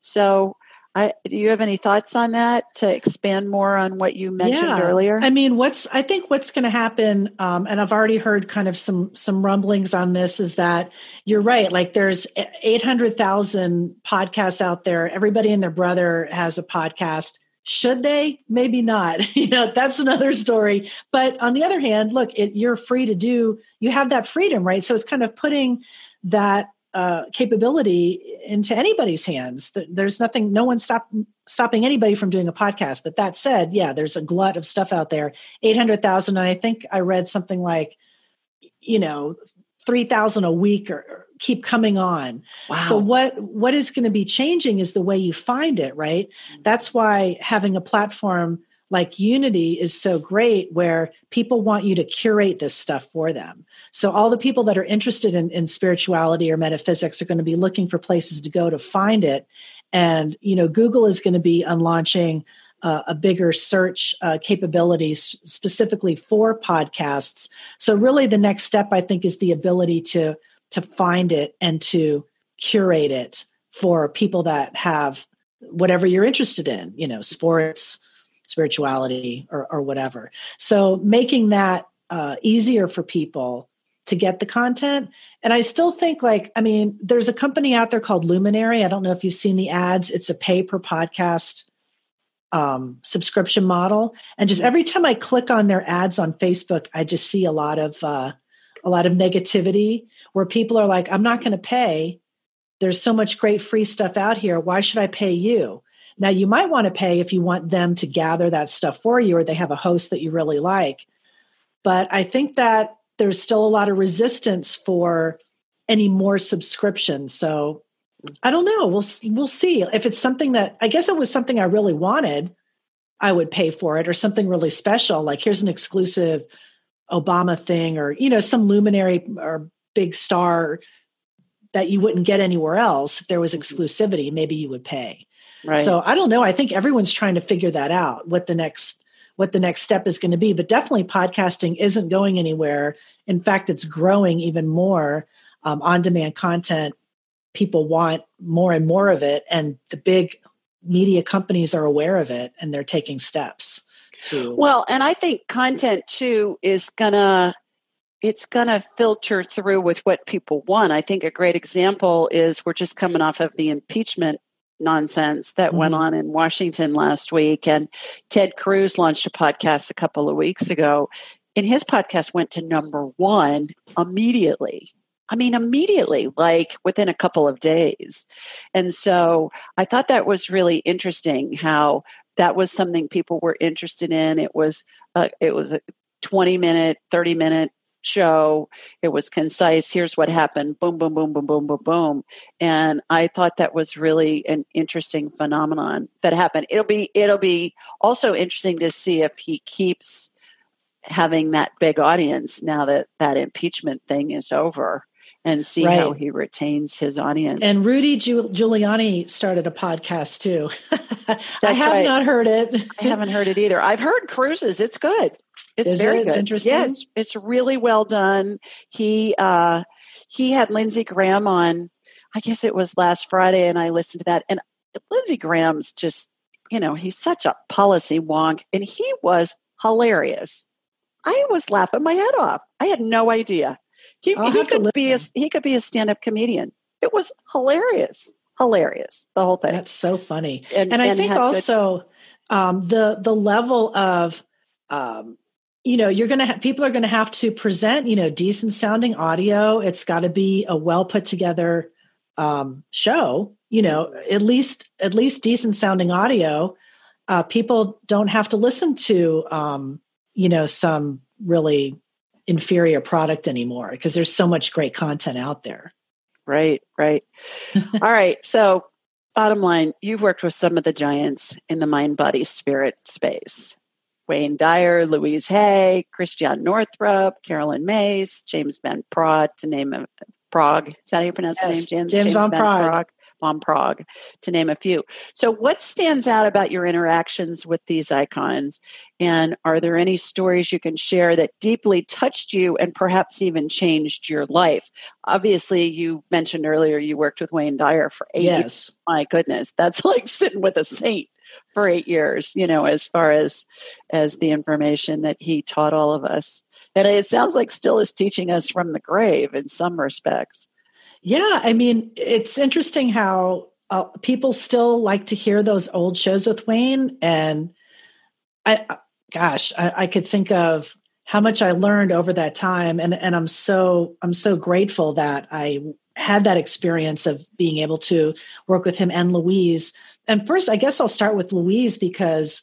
So I, do you have any thoughts on that to expand more on what you mentioned yeah. earlier? I mean, what's I think what's going to happen, um, and I've already heard kind of some some rumblings on this, is that you're right. Like, there's eight hundred thousand podcasts out there. Everybody and their brother has a podcast. Should they? Maybe not. you know, that's another story. But on the other hand, look, it, you're free to do. You have that freedom, right? So it's kind of putting that uh, capability into anybody's hands. There's nothing, no one's stop, stopping anybody from doing a podcast. But that said, yeah, there's a glut of stuff out there. Eight hundred thousand, and I think I read something like, you know, three thousand a week or, or, keep coming on. Wow. So what what is going to be changing is the way you find it. Right. Mm-hmm. That's why having a platform like Unity is so great where people want you to curate this stuff for them. So all the people that are interested in, in spirituality or metaphysics are going to be looking for places to go to find it. And, you know, Google is going to be unlaunching uh, a bigger search uh, capabilities specifically for podcasts. So really the next step I think is the ability to to find it and to curate it for people that have whatever you're interested in, you know, sports, spirituality or, or whatever. So making that uh, easier for people to get the content. And I still think like, I mean, there's a company out there called Luminary. I don't know if you've seen the ads. It's a pay per podcast um, subscription model. And just every time I click on their ads on Facebook, I just see a lot of uh, a lot of negativity where people are like, I'm not going to pay. There's so much great free stuff out here. Why should I pay you? Now, you might want to pay if you want them to gather that stuff for you or they have a host that you really like. But I think that there's still a lot of resistance for any more subscriptions. So I don't know. We'll we'll see if it's something that I guess it was something I really wanted. I would pay for it or something really special. Like here's an exclusive Obama thing or you know some luminary or big star that you wouldn't get anywhere else if there was exclusivity maybe you would pay Right. So I don't know. I think everyone's trying to figure that out. What the next what the next step is going to be. But definitely, podcasting isn't going anywhere. In fact, it's growing even more. Um, on demand content, people want more and more of it, and the big media companies are aware of it, and they're taking steps to. Well, and I think content too is gonna it's going to filter through with what people want. I think a great example is we're just coming off of the impeachment nonsense that mm-hmm. went on in Washington last week. And Ted Cruz launched a podcast a couple of weeks ago, and his podcast went to number one immediately. I mean, immediately, like within a couple of days. And so I thought that was really interesting how that was something people were interested in. It was, uh, it was a 20 minute, 30 minute show. It was concise. Here's what happened. Boom, boom, boom, boom, boom, boom, boom. And I thought that was really an interesting phenomenon that happened. It'll be it'll be also interesting to see if he keeps having that big audience now that that impeachment thing is over and see right. how he retains his audience. And Rudy Giuliani started a podcast too. I have right. not heard it. I haven't heard it either. I've heard Cruz's. It's good. It's Is very it? good. It's interesting. Yeah, it's, it's really well done. He uh, he had Lindsey Graham on. I guess it was last Friday, and I listened to that. And Lindsey Graham's just, you know, he's such a policy wonk, and he was hilarious. I was laughing my head off. I had no idea. He, he could be a he could be a stand up comedian. It was hilarious, hilarious. The whole thing. That's so funny. And, and I think also good- um, the the level of um, you know you're gonna ha- people are gonna have to present you know decent sounding audio. It's got to be a well put together um, show you know at least at least decent sounding audio. Uh, people don't have to listen to um, you know some really inferior product anymore because there's so much great content out there. Right right. All right so bottom line you've worked with some of the giants in the mind body spirit space Wayne Dyer, Louise Hay, Christiane Northrup, Carolyn Myss, James Van Praagh, to name a Prague. Is that how you pronounce yes, the name, James? James, James Van, Van Praagh. Praagh. Von Praagh, to name a few. So, what stands out about your interactions with these icons? And are there any stories you can share that deeply touched you and perhaps even changed your life? Obviously, you mentioned earlier you worked with Wayne Dyer for eight yes. years. My goodness, that's like sitting with a saint for eight years you know as far as as the information that he taught all of us. And it sounds like still is teaching us from the grave in some respects. Yeah i mean it's interesting how uh, people still like to hear those old shows with wayne and i gosh I, I could think of how much i learned over that time and and i'm so i'm so grateful that i had that experience of being able to work with him and louise and first, I guess I'll start with Louise because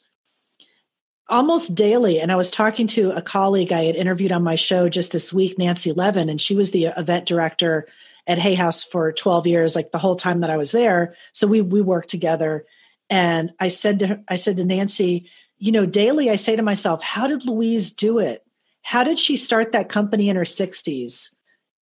almost daily, and I was talking to a colleague I had interviewed on my show just this week, Nancy Levin, and she was the event director at Hay House for 12 years, like the whole time that I was there. So we we worked together. And I said to her, I said to Nancy, you know, daily I say to myself, how did Louise do it? How did she start that company in her 60s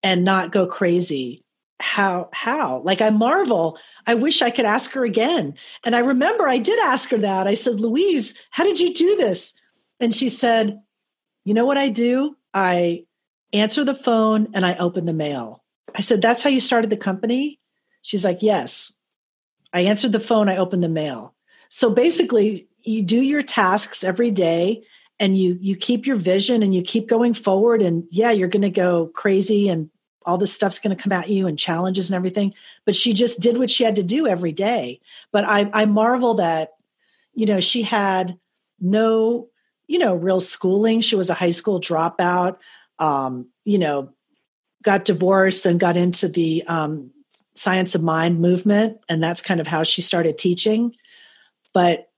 and not go crazy? How how? Like I marvel I wish I could ask her again. And I remember I did ask her that. I said, Louise, how did you do this? And she said, You know what I do? I answer the phone and I open the mail. I said, That's how you started the company? She's like, Yes. I answered the phone, I opened the mail. So basically, you do your tasks every day and you you keep your vision and you keep going forward and yeah you're going to go crazy and all this stuff's going to come at you and challenges and everything but she just did what she had to do every day. But i i marvel that you know she had no you know real schooling. She was a high school dropout um you know got divorced and got into the um science of mind movement and that's kind of how she started teaching. But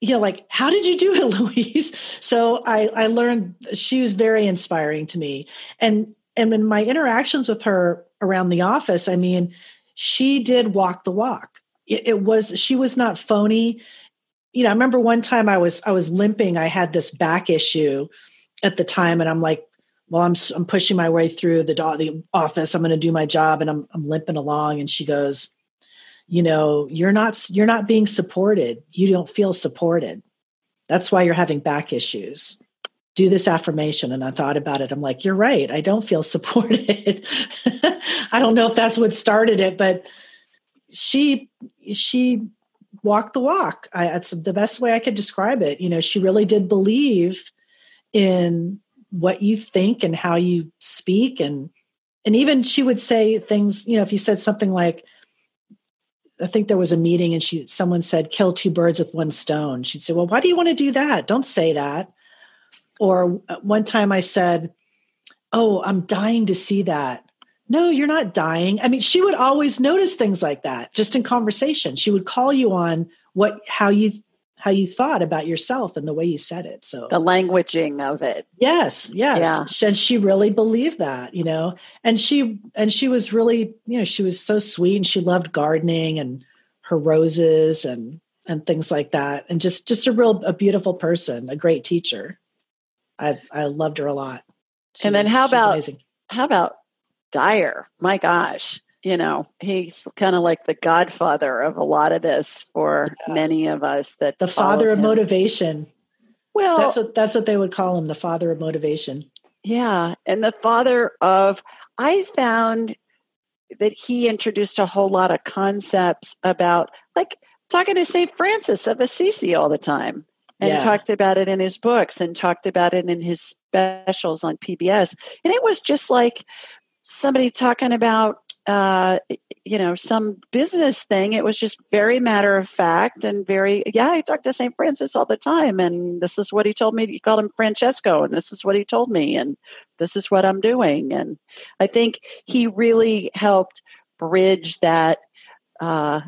you know like how did you do it louise? So i i learned she was very inspiring to me. And and in my interactions with her around the office, I mean, she did walk the walk. It, it, was she was not phony. You know, I remember one time I was I was limping. I had this back issue at the time, and I'm like, well, I'm I'm pushing my way through the the office. I'm going to do my job, and I'm I'm limping along. And she goes, you know, you're not you're not being supported. You don't feel supported. That's why you're having back issues do this affirmation and i thought about it. I'm like you're right. I don't feel supported. I don't know if that's what started it but she she walked the walk. I, that's the best way i could describe it. You know she really did believe in what you think and how you speak and and even she would say things you know if you said something like i think there was a meeting and she someone said kill two birds with one stone. She'd say well why do you want to do that? Don't say that or uh, one time i said oh i'm dying to see that no you're not dying i mean she would always notice things like that just in conversation she would call you on what how you how you thought about yourself and the way you said it. So the languaging of it. Yes, yes. Yeah. And she really believed that, you know. And she and she was really, you know, she was so sweet and she loved gardening and her roses and and things like that. And just just a real a beautiful person, a great teacher. I I loved her a lot. She and then was, how about how about Dyer? My gosh you know he's kind of like the godfather of a lot of this for yeah. many of us that the father of him. motivation well that's what that's what they would call him the father of motivation yeah and the father of i found that he introduced a whole lot of concepts about like talking to st francis of assisi all the time and yeah. talked about it in his books and talked about it in his specials on pbs and it was just like somebody talking about uh, you know, some business thing. It was just very matter of fact and very, yeah, I talk to St. Francis all the time. And this is what he told me. He called him Francesco. And this is what he told me. And this is what I'm doing. And I think he really helped bridge that. Uh,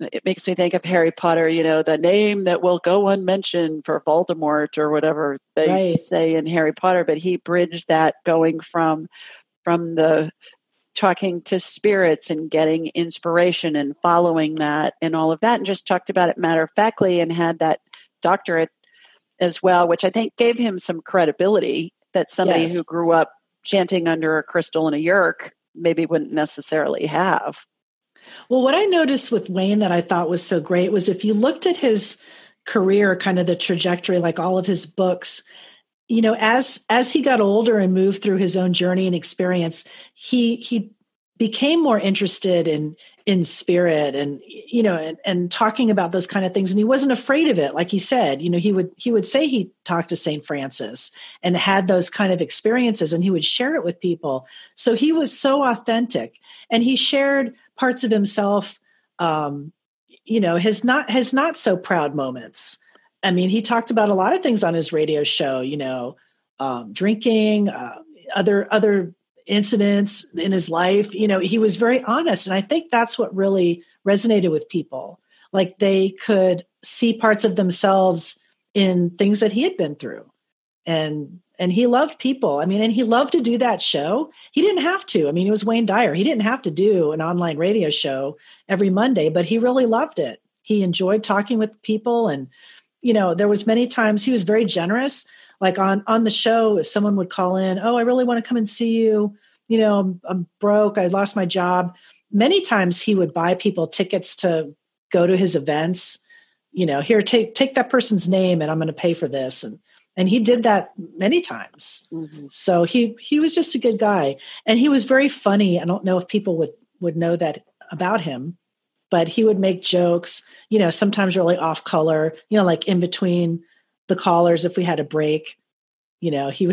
it makes me think of Harry Potter, you know, the name that will go unmentioned for Voldemort or whatever they right. say in Harry Potter. But he bridged that going from from the talking to spirits and getting inspiration and following that and all of that and just talked about it matter of factly and had that doctorate as well which i think gave him some credibility that somebody yes. who grew up chanting under a crystal and a yerk maybe wouldn't necessarily have well what i noticed with wayne that i thought was so great was if you looked at his career kind of the trajectory like all of his books you know as as he got older and moved through his own journey and experience he he became more interested in in spirit and you know and, and talking about those kind of things. And he wasn't afraid of it like he said you know he would he would say he talked to saint francis and had those kind of experiences and he would share it with people. So he was so authentic and he shared parts of himself um you know his not his not so proud moments. I mean, he talked about a lot of things on his radio show, you know, um, drinking, uh, other other incidents in his life. You know, he was very honest, and I think that's what really resonated with people. Like they could see parts of themselves in things that he had been through, and and he loved people. I mean, and he loved to do that show. He didn't have to. I mean, it was Wayne Dyer. He didn't have to do an online radio show every Monday, but he really loved it. He enjoyed talking with people and you know, there was many times he was very generous. Like on on the show, if someone would call in, oh, I really want to come and see you. You know, I'm, I'm broke. I lost my job. Many times he would buy people tickets to go to his events. You know, here take take that person's name, and I'm going to pay for this. And and he did that many times. Mm-hmm. So he he was just a good guy, and he was very funny. I don't know if people would would know that about him, but he would make jokes you know, sometimes really off color, you know, like in between the callers if we had a break. You know, he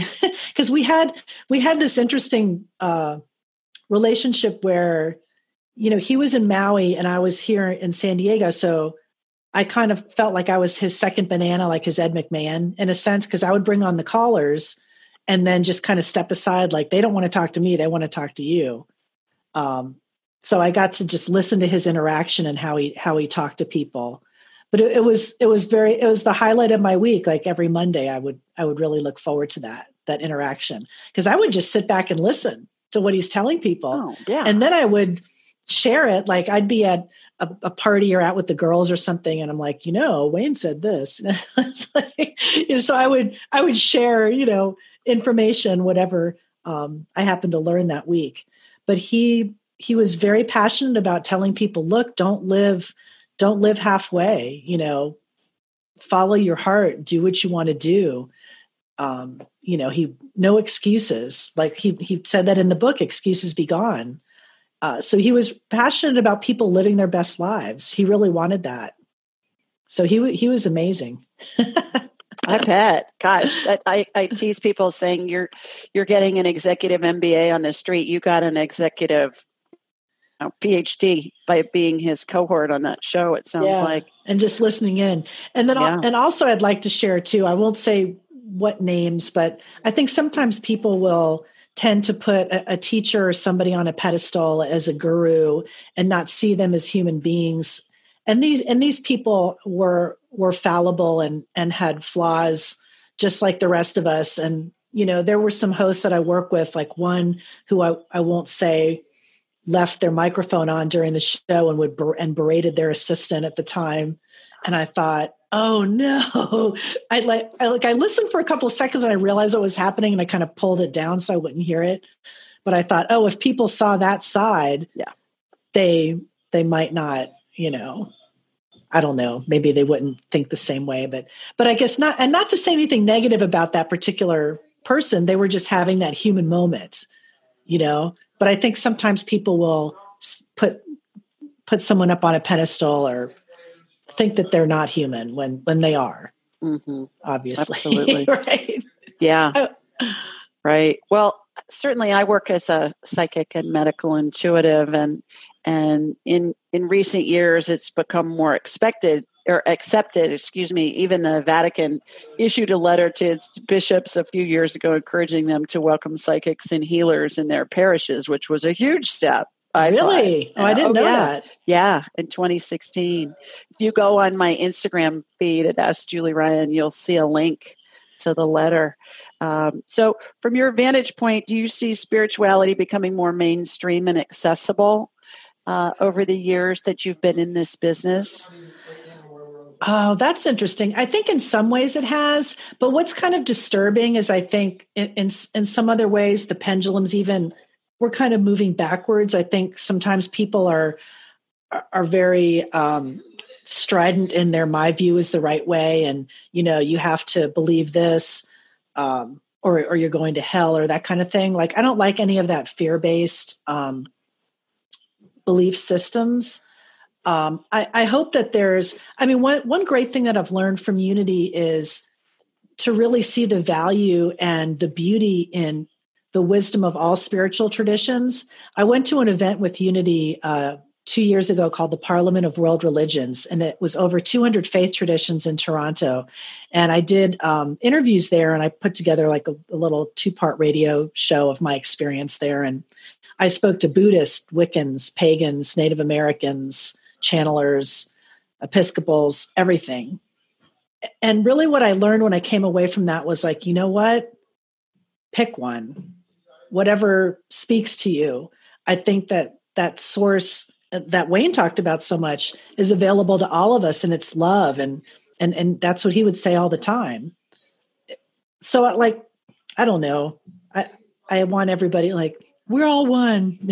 because we had we had this interesting uh relationship where, you know, he was in Maui and I was here in San Diego. So I kind of felt like I was his second banana, like his Ed McMahon, in a sense, because I would bring on the callers and then just kind of step aside, like they don't want to talk to me, they want to talk to you. Um, so I got to just listen to his interaction and how he how he talked to people. But it, it was it was very it was the highlight of my week. Like every Monday, I would I would really look forward to that that interaction because I would just sit back and listen to what he's telling people. Oh, yeah. And then I would share it. Like I'd be at a, a, party or out with the girls or something, and I'm like, you know, Wayne said this. like, you know, so I would I would share, you know, information, whatever um, I happened to learn that week. But he he was very passionate about telling people look don't live don't live halfway you know? Follow your heart do what you want to do. Um you know he no excuses. Like he he said that in the book excuses be gone. Uh, so he was passionate about people living their best lives. He really wanted that. So he he was amazing. I bet. Gosh, I, I tease people saying you're you're getting an executive MBA on the street. You got an executive know, PhD by being his cohort on that show. It sounds yeah. like, and just listening in. And then, yeah. and also, I'd like to share too. I won't say what names, but I think sometimes people will tend to put a, a teacher or somebody on a pedestal as a guru and not see them as human beings. And these and these people were were fallible and and had flaws just like the rest of us. And you know, there were some hosts that I work with, like one who I, I won't say left their microphone on during the show and would and berated their assistant at the time. And i thought oh no. I like i like i listened for a couple of seconds and i realized what was happening and i kind of pulled it down so i wouldn't hear it. But i thought oh if people saw that side yeah. they they might not you know i don't know. Maybe they wouldn't think the same way. But but i guess not and not to say anything negative about that particular person they were just having that human moment you know but I think sometimes people will put put someone up on a pedestal or think that they're not human when when they are. Mm-hmm. Obviously, absolutely right. Yeah, right. Well, certainly, I work as a psychic and medical intuitive, and and in in recent years, it's become more expected or accepted, excuse me, even the Vatican issued a letter to its bishops a few years ago encouraging them to welcome psychics and healers in their parishes, which was a huge step. I really? Thought. Oh, I didn't oh, know yeah. that. Yeah, in 2016. If you go on my Instagram feed at Ask Julie Ryan, you'll see a link to the letter. Um, so, from your vantage point, do you see spirituality becoming more mainstream and accessible uh, over the years that you've been in this business? Oh, that's interesting. I think in some ways it has, but what's kind of disturbing is I think in, in, in some other ways the pendulums even we're kind of moving backwards. I think sometimes people are are very um, strident in their my view is the right way, and you know you have to believe this, um, or or you're going to hell or that kind of thing. Like I don't like any of that fear based um, belief systems um, I, I hope that there's i mean one, one great thing that i've learned from unity is to really see the value and the beauty in the wisdom of all spiritual traditions. I went to an event with unity uh, two years ago called the parliament of world religions and it was over 200 faith traditions in toronto. And i did um, interviews there and i put together like a, a little two part radio show of my experience there. And i spoke to buddhists wiccans pagans native americans channelers, Episcopals, everything. And really, what I learned when I came away from that was like, you know what? Pick one, whatever speaks to you. I think that that source uh, that Wayne talked about so much is available to all of us, and it's love, and and and that's what he would say all the time. So, uh, like, I don't know. I I want everybody like we're all one.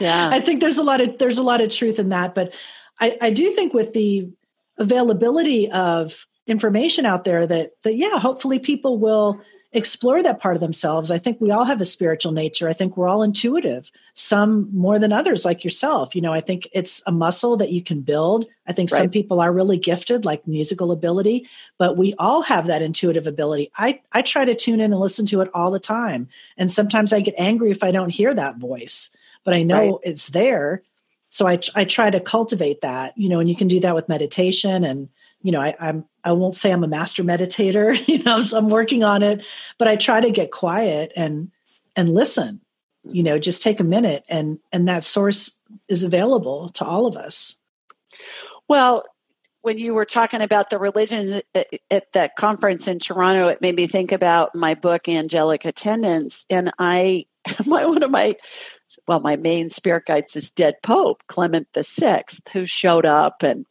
yeah. I think there's a lot of there's a lot of truth in that but i i do think with the availability of information out there that that yeah hopefully people will explore that part of themselves. I think we all have a spiritual nature. I think we're all intuitive some more than others like yourself. You know i think it's a muscle that you can build. I think right. some people are really gifted like musical ability but we all have that intuitive ability. I i try to tune in and listen to it all the time and sometimes i get angry if i don't hear that voice but I know right. it's there. So I, I try to cultivate that, you know, and you can do that with meditation. And, you know, I, I'm, I won't say I'm a master meditator, you know, so I'm working on it, but I try to get quiet and, and listen, you mm-hmm. know, just take a minute and, and that source is available to all of us. Well, when you were talking about the religions uh, uh, at that conference in Toronto, it made me think about my book, Angelic Attendants, And I, my, one of my well, my main spirit guide's this dead Pope, Clement the Sixth, who showed up and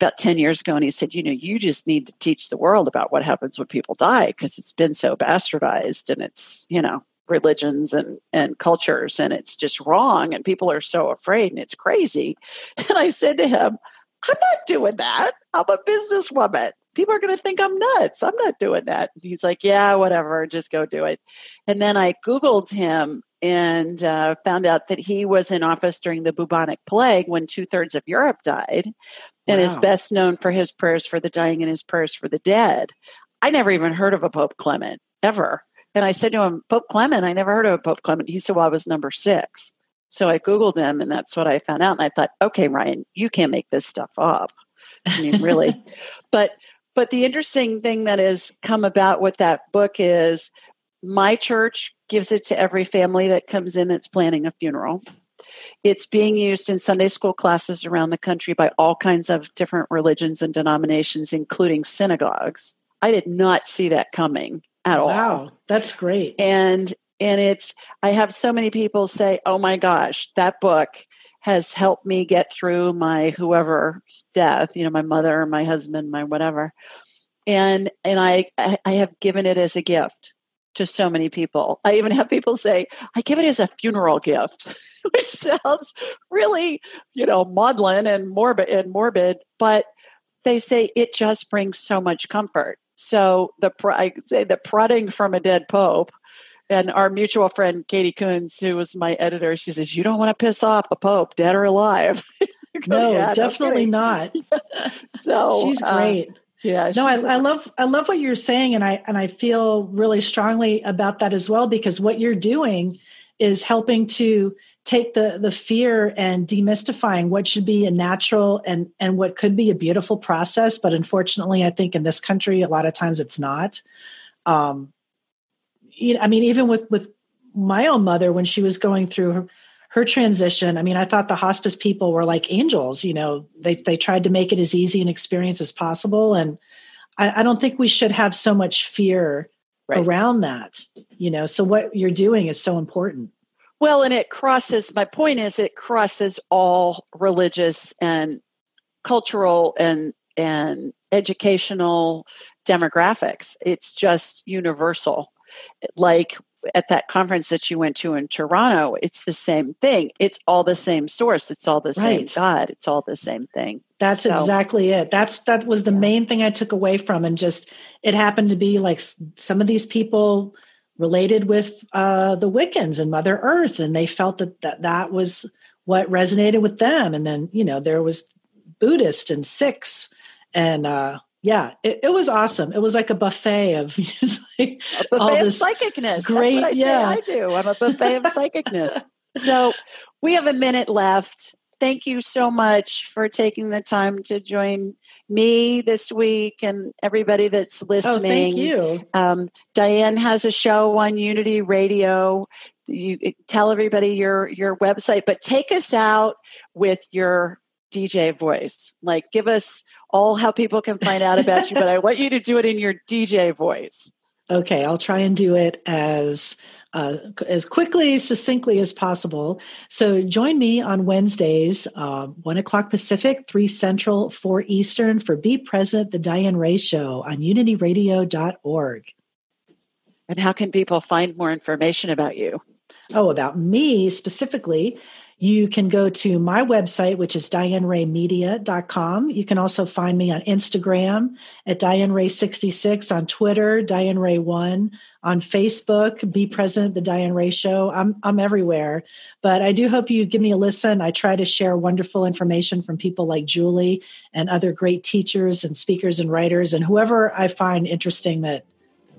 about 10 years ago and he said, you know, you just need to teach the world about what happens when people die because it's been so bastardized and it's, you know, religions and, and cultures and it's just wrong and people are so afraid and it's crazy. And I said to him, I'm not doing that. I'm a businesswoman. People are going to think I'm nuts. I'm not doing that. And he's like, yeah, whatever, just go do it. And then I Googled him and uh, found out that he was in office during the bubonic plague when two thirds of Europe died, and Wow. is best known for his prayers for the dying and his prayers for the dead. I never even heard of a Pope Clement ever. And I said to him, Pope Clement, I never heard of a Pope Clement. He said, Well, I was number six. So I Googled him and that's what I found out. And I thought, okay, Ryan, you can't make this stuff up. I mean, really. but but the interesting thing that has come about with that book is my church gives it to every family that comes in that's planning a funeral. It's being used in Sunday school classes around the country by all kinds of different religions and denominations, including synagogues. I did not see that coming at all Wow, that's great. and and it's i have so many people say oh my gosh that book has helped me get through my whoever's death you know my mother my husband my whatever and and i i I have given it as a gift to so many people i even have people say i give it as a funeral gift which sounds really you know maudlin and morbid and morbid but they say it just brings so much comfort so the pr- i say the prodding from a dead pope and our mutual friend Katie Coons, who was my editor, she says, "You don't want to piss off the Pope, dead or alive." No, "Yeah, definitely kidding." not. So She's uh, great. Yeah, no, I, I love I love what you're saying, and I and I feel really strongly about that as well because what you're doing is helping to take the the fear and demystifying what should be a natural and and what could be a beautiful process, but unfortunately, I think in this country, a lot of times it's not. Um, you know, I mean, even with with my own mother when she was going through her, her transition, I mean, I thought the hospice people were like angels. You know, they they tried to make it as easy an experience as possible, and I, I don't think we should have so much fear Right. around that. You know, so what you're doing is so important. Well, and it crosses. My point is, it crosses all religious and cultural and and educational demographics. It's just universal. Like at that conference that you went to in Toronto, it's the same thing. It's all the same source. It's all the same God. It's all the same thing. That's So- exactly it. That's that was the Yeah. main thing I took away from, and just it happened to be like some of these people related with uh, the Wiccans and Mother Earth, and they felt that, that that was what resonated with them. And then you know there was Buddhist and Sikhs, and uh, yeah, it, it was awesome. It was like a buffet of like A all buffet of this psychicness. great- That's what I say yeah. I do. I'm a buffet of psychicness. So we have a minute left. Thank you so much for taking the time to join me this week and everybody that's listening. Oh, thank you. Um, Diane has a show on Unity Radio. You tell everybody your your website, but take us out with your DJ voice. Like, give us all how people can find out about you. But I want you to do it in your DJ voice. Okay, I'll try and do it as uh, as quickly, succinctly as possible. So join me on Wednesdays, uh, one o'clock Pacific, three Central, four Eastern, for Be Present, the Diane Ray Show on UnityRadio.org. And how can people find more information about you? Oh, about me specifically, you can go to my website, which is dianeraymedia.com. You can also find me on Instagram at DianeRay66, on Twitter, Diane Ray One, on Facebook, Be Present, The Diane Ray Show. I'm, I'm everywhere. But I do hope you give me a listen. I try to share wonderful information from people like Julie and other great teachers and speakers and writers and whoever I find interesting that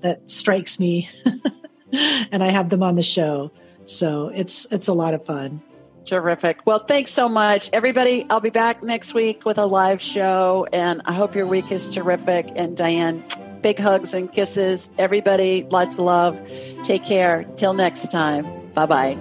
that strikes me. and I have them on the show. So it's it's a lot of fun. Terrific. Well, thanks so much, everybody. I'll be back next week with a live show, and I hope your week is terrific. And Diane, big hugs and kisses. Everybody, lots of love. Take care. Till next time. Bye bye.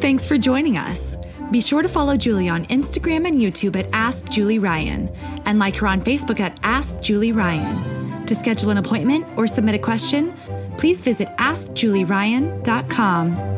Thanks for joining us. Be sure to follow Julie on Instagram and YouTube at Ask Julie Ryan and like her on Facebook at Ask Julie Ryan. To schedule an appointment or submit a question, please visit AskJulieRyan.com.